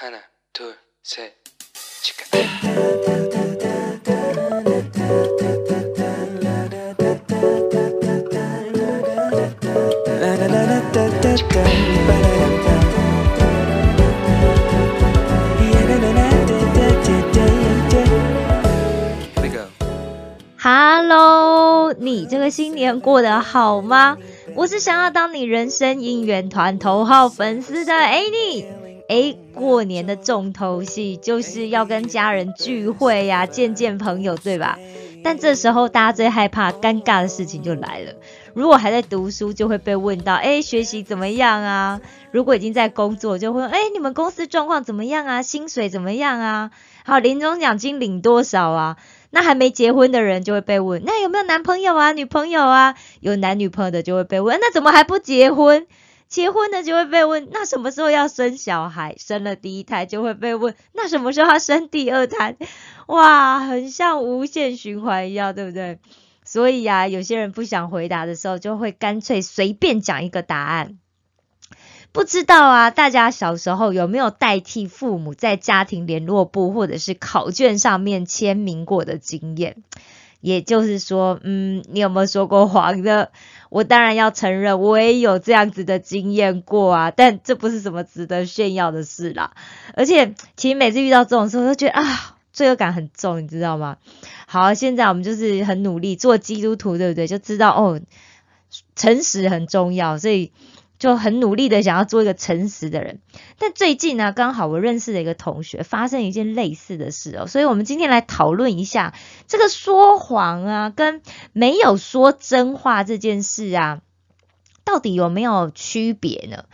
하나, 둘, 셋, 치카. Here we go. Hello，你这个新年过得好吗？我是想要当你人生应援团头号粉丝的 Annie。 哎，过年的重头戏就是要跟家人聚会呀、见见朋友，对吧？但这时候大家最害怕尴尬的事情就来了。如果还在读书，就会被问到：哎，学习怎么样啊？如果已经在工作，就会问：哎，你们公司状况怎么样啊？薪水怎么样啊？好，年终奖金领多少啊？那还没结婚的人就会被问：那有没有男朋友啊、女朋友啊？有男女朋友的就会被问：那怎么还不结婚？结婚的就会被问：那什么时候要生小孩？生了第一胎就会被问：那什么时候要生第二胎？哇，很像无限循环一样，对不对？所以呀、有些人不想回答的时候，就会干脆随便讲一个答案。不知道啊，大家小时候有没有代替父母在家庭联络簿或者是考卷上面签名过的经验？也就是说，嗯，你有没有说过谎的？我当然要承认，我也有这样子的经验过啊，但这不是什么值得炫耀的事啦。而且，其实每次遇到这种事，我都觉得啊，罪恶感很重，你知道吗？好，现在我们就是很努力做基督徒，对不对？就知道哦，诚实很重要，所以就很努力的想要做一个诚实的人。但最近呢，刚好我认识的一个同学发生一件类似的事哦，所以我们今天来讨论一下这个说谎啊，跟没有说真话这件事啊，到底有没有区别呢？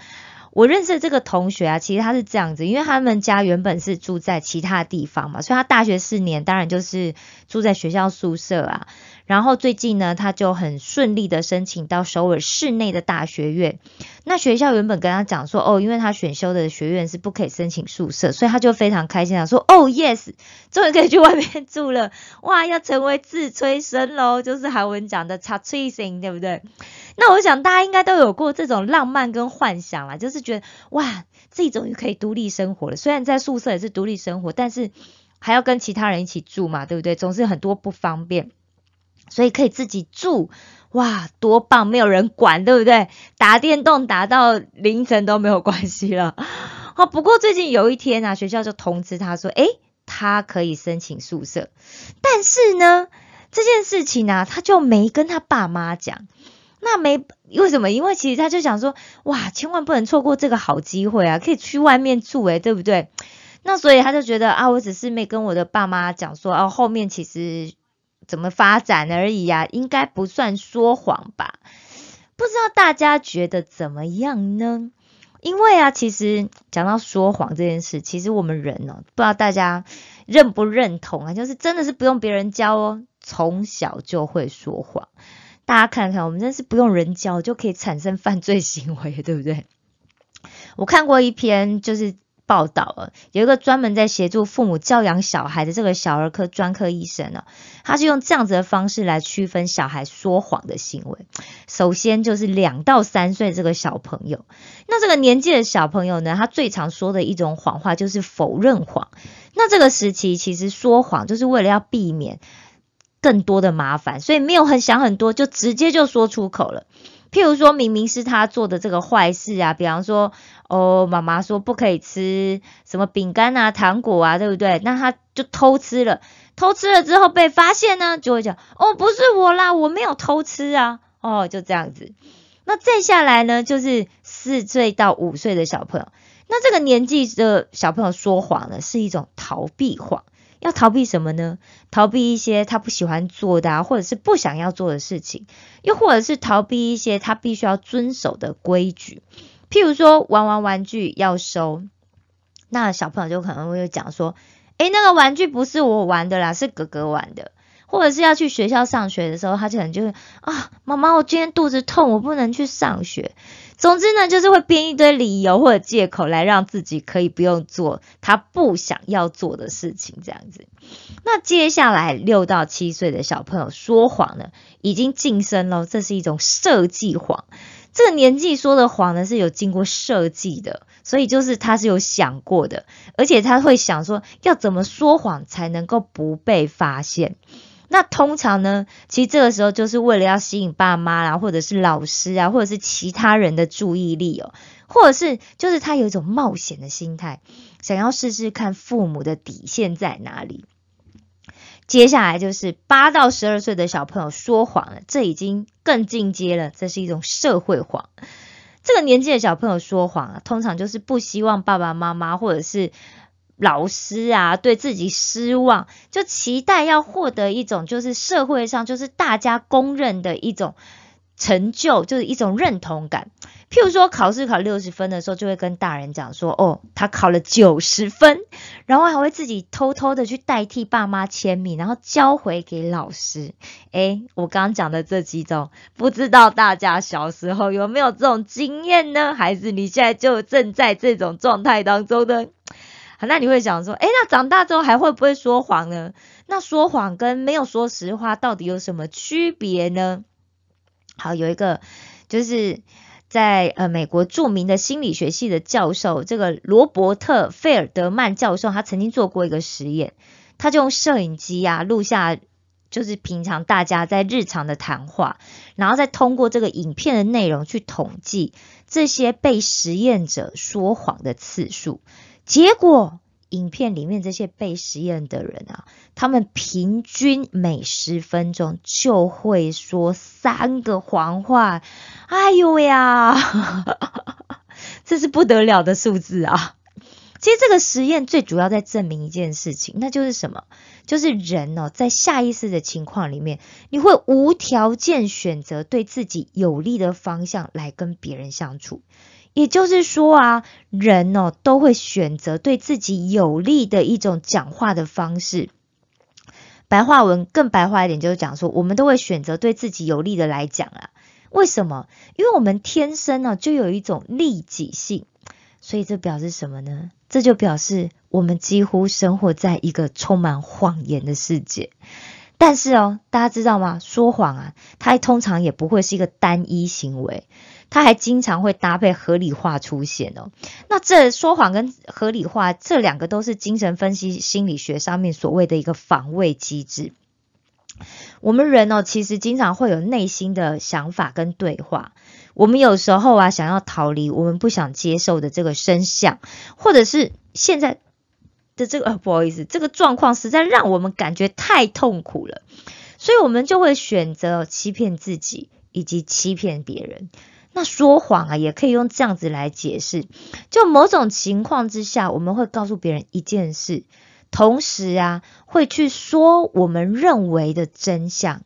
我认识这个同学啊，其实他是这样子，因为他们家原本是住在其他地方嘛，所以他大学四年当然就是住在学校宿舍啊。然后最近呢，他就很顺利的申请到首尔市内的大学院。那学校原本跟他讲说，哦，因为他选修的学院是不可以申请宿舍，所以他就非常开心啊，说，哦，yes，终于可以去外面住了，哇，要成为自吹生喽，就是韩文讲的 cha c h i 对不对？那我想大家应该都有过这种浪漫跟幻想啦，就是觉得哇，自己终于可以独立生活了。虽然在宿舍也是独立生活，但是还要跟其他人一起住嘛，对不对？总是很多不方便，所以可以自己住，哇，多棒！没有人管，对不对？打电动打到凌晨都没有关系了。好，不过最近有一天啊，学校就通知他说，诶，他可以申请宿舍，但是呢，这件事情呢、他就没跟他爸妈讲。那没为什么？因为其实他就想说，哇，千万不能错过这个好机会啊，可以去外面住诶，对不对？那所以他就觉得啊，我只是没跟我的爸妈讲说，哦、后面其实怎么发展而已啊，应该不算说谎吧？不知道大家觉得怎么样呢？因为啊，其实讲到说谎这件事，其实我们人哦，不知道大家认不认同啊，就是真的是不用别人教哦，从小就会说谎。大家看看，我们真是不用人教就可以产生犯罪行为，对不对？我看过一篇就是报道了，有一个专门在协助父母教养小孩的这个小儿科专科医生呢、他是用这样子的方式来区分小孩说谎的行为。首先就是两到三岁这个小朋友，那这个年纪的小朋友呢，他最常说的一种谎话就是否认谎。那这个时期其实说谎就是为了要避免更多的麻烦，所以没有很想很多，就直接就说出口了。譬如说明明是他做的这个坏事啊，比方说，哦，妈妈说不可以吃什么饼干啊、糖果啊，对不对？那他就偷吃了，偷吃了之后被发现呢，就会讲，哦，不是我啦，我没有偷吃啊，哦，就这样子。那再下来呢，就是四岁到五岁的小朋友，那这个年纪的小朋友说谎呢，是一种逃避谎。要逃避什么呢？逃避一些他不喜欢做的啊，或者是不想要做的事情，又或者是逃避一些他必须要遵守的规矩。譬如说，玩完玩具要收，那小朋友就可能会讲说：“诶，那个玩具不是我玩的啦，是哥哥玩的。”或者是要去学校上学的时候，他就可能就会啊，妈妈，我今天肚子痛，我不能去上学。总之呢，就是会编一堆理由或者借口来让自己可以不用做他不想要做的事情，这样子。那接下来六到七岁的小朋友说谎呢，已经晋升了，这是一种设计谎。这个年纪说的谎呢是有经过设计的，所以就是他是有想过的，而且他会想说要怎么说谎才能够不被发现。那通常呢，其实这个时候就是为了要吸引爸妈啦，或者是老师啊，或者是其他人的注意力哦，或者是就是他有一种冒险的心态，想要试试看父母的底线在哪里。接下来就是八到十二岁的小朋友说谎了，这已经更进阶了，这是一种社会谎。这个年纪的小朋友说谎啊，通常就是不希望爸爸妈妈或者是老师啊对自己失望，就期待要获得一种就是社会上就是大家公认的一种。成就就是一种认同感，譬如说考试考六十分的时候，就会跟大人讲说：“哦，他考了九十分。”然后还会自己偷偷的去代替爸妈签名，然后交回给老师。诶，我刚刚讲的这几种，不知道大家小时候有没有这种经验呢？还是你现在就正在这种状态当中呢？好，那你会想说：“诶，那长大之后还会不会说谎呢？那说谎跟没有说实话到底有什么区别呢？”好，有一个就是在呃美国著名的心理学系的教授，这个罗伯特费尔德曼教授，他曾经做过一个实验，他就用摄影机啊录下就是平常大家在日常的谈话，然后再通过这个影片的内容去统计这些被实验者说谎的次数，结果。影片里面这些被实验的人啊，他们平均每十分钟就会说三个谎话。哎呦呀，这是不得了的数字啊！其实这个实验最主要在证明一件事情，那就是什么？就是人哦，在下意识的情况里面，你会无条件选择对自己有利的方向来跟别人相处。也就是说啊，人哦都会选择对自己有利的一种讲话的方式。白话文更白话一点，就是讲说，我们都会选择对自己有利的来讲啊。为什么？因为我们天生呢就有一种利己性，所以这表示什么呢？这就表示我们几乎生活在一个充满谎言的世界。但是哦，大家知道吗？说谎啊，它通常也不会是一个单一行为。它还经常会搭配合理化出现哦。那这说谎跟合理化这两个都是精神分析心理学上面所谓的一个防卫机制。我们人哦，其实经常会有内心的想法跟对话。我们有时候啊，想要逃离我们不想接受的这个真相，或者是现在的这个不好意思，这个状况实在让我们感觉太痛苦了，所以我们就会选择欺骗自己以及欺骗别人。那说谎啊，也可以用这样子来解释。就某种情况之下，我们会告诉别人一件事，同时啊，会去说我们认为的真相。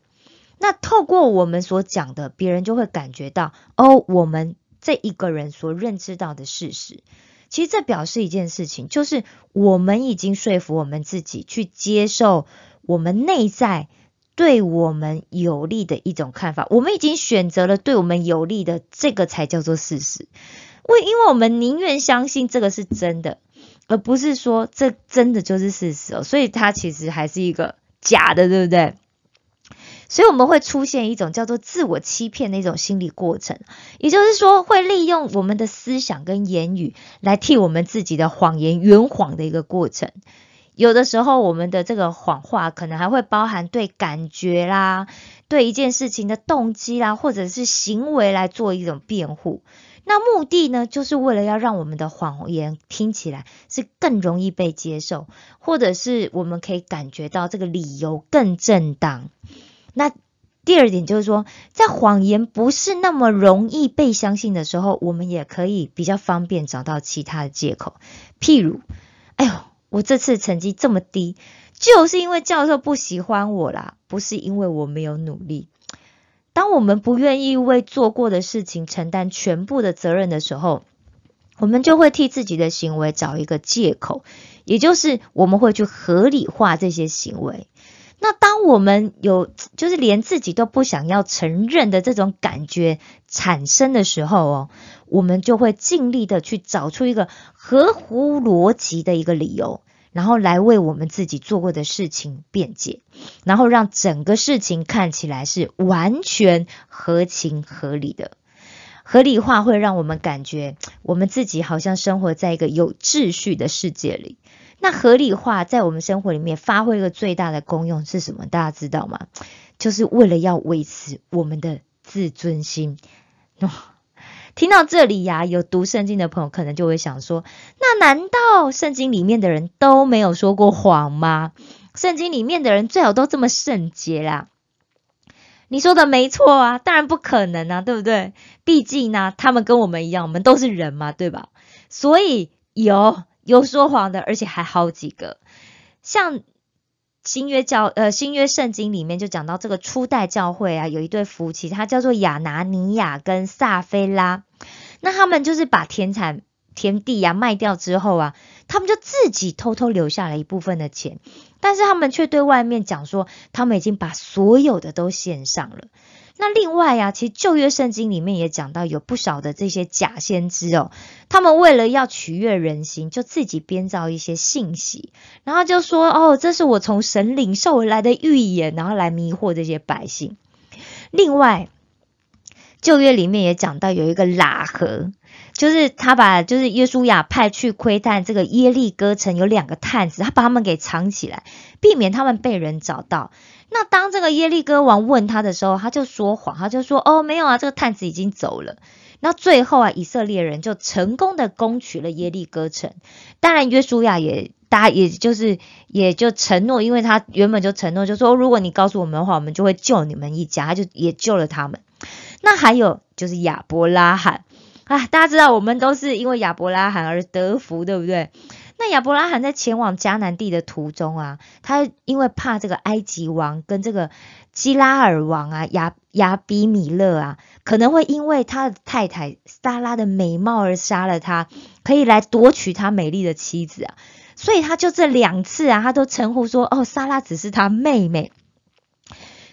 那透过我们所讲的，别人就会感觉到哦，我们这一个人所认知到的事实。其实这表示一件事情，就是我们已经说服我们自己去接受我们内在。对我们有利的一种看法，我们已经选择了对我们有利的，这个才叫做事实。为因为我们宁愿相信这个是真的，而不是说这真的就是事实哦。所以它其实还是一个假的，对不对？所以我们会出现一种叫做自我欺骗的一种心理过程，也就是说，会利用我们的思想跟言语来替我们自己的谎言圆谎的一个过程。有的时候，我们的这个谎话可能还会包含对感觉啦、对一件事情的动机啦，或者是行为来做一种辩护。那目的呢，就是为了要让我们的谎言听起来是更容易被接受，或者是我们可以感觉到这个理由更正当。那第二点就是说，在谎言不是那么容易被相信的时候，我们也可以比较方便找到其他的借口，譬如，哎呦。我这次成绩这么低，就是因为教授不喜欢我啦，不是因为我没有努力。当我们不愿意为做过的事情承担全部的责任的时候，我们就会替自己的行为找一个借口，也就是我们会去合理化这些行为。那当我们有就是连自己都不想要承认的这种感觉产生的时候哦，我们就会尽力的去找出一个合乎逻辑的一个理由，然后来为我们自己做过的事情辩解，然后让整个事情看起来是完全合情合理的。合理化会让我们感觉我们自己好像生活在一个有秩序的世界里。那合理化在我们生活里面发挥一个最大的功用是什么？大家知道吗？就是为了要维持我们的自尊心。听到这里呀，有读圣经的朋友可能就会想说：那难道圣经里面的人都没有说过谎吗？圣经里面的人最好都这么圣洁啦？你说的没错啊，当然不可能啊，对不对？毕竟呢，他们跟我们一样，我们都是人嘛，对吧？所以有。有说谎的，而且还好几个。像新约教呃新约圣经里面就讲到这个初代教会啊，有一对夫妻，他叫做亚拿尼亚跟撒菲拉。那他们就是把田产田地呀卖掉之后啊，他们就自己偷偷留下了一部分的钱，但是他们却对外面讲说，他们已经把所有的都献上了。那另外啊，其实旧约圣经里面也讲到有不少的这些假先知哦，他们为了要取悦人心，就自己编造一些信息，然后就说哦，这是我从神领受而来的预言，然后来迷惑这些百姓。另外，旧约里面也讲到有一个喇合。就是他把就是耶稣亚派去窥探这个耶利哥城有两个探子，他把他们给藏起来，避免他们被人找到。那当这个耶利哥王问他的时候，他就说谎，他就说哦没有啊，这个探子已经走了。那最后啊，以色列人就成功的攻取了耶利哥城。当然，约书亚也大家也就是也就承诺，因为他原本就承诺，就说如果你告诉我们的话，我们就会救你们一家，他就也救了他们。那还有就是亚伯拉罕。啊，大家知道我们都是因为亚伯拉罕而得福，对不对？那亚伯拉罕在前往迦南地的途中啊，他因为怕这个埃及王跟这个基拉尔王啊亚亚比米勒啊，可能会因为他的太太莎拉的美貌而杀了他，可以来夺取他美丽的妻子啊，所以他就这两次啊，他都称呼说哦，莎拉只是他妹妹。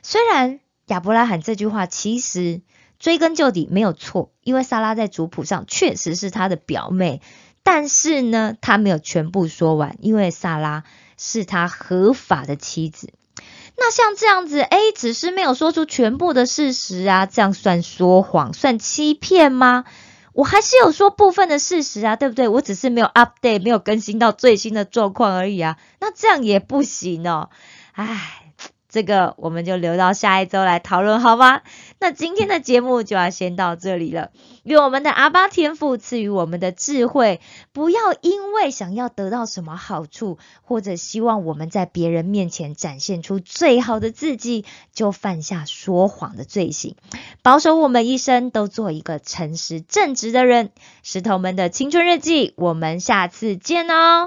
虽然亚伯拉罕这句话其实。追根究底没有错，因为莎拉在族谱上确实是他的表妹，但是呢，他没有全部说完，因为莎拉是他合法的妻子。那像这样子，哎，只是没有说出全部的事实啊，这样算说谎、算欺骗吗？我还是有说部分的事实啊，对不对？我只是没有 update，没有更新到最新的状况而已啊，那这样也不行哦，唉。这个我们就留到下一周来讨论，好吗？那今天的节目就要先到这里了。愿我们的阿巴天赋赐予我们的智慧，不要因为想要得到什么好处，或者希望我们在别人面前展现出最好的自己，就犯下说谎的罪行。保守我们一生都做一个诚实正直的人。石头们的青春日记，我们下次见哦。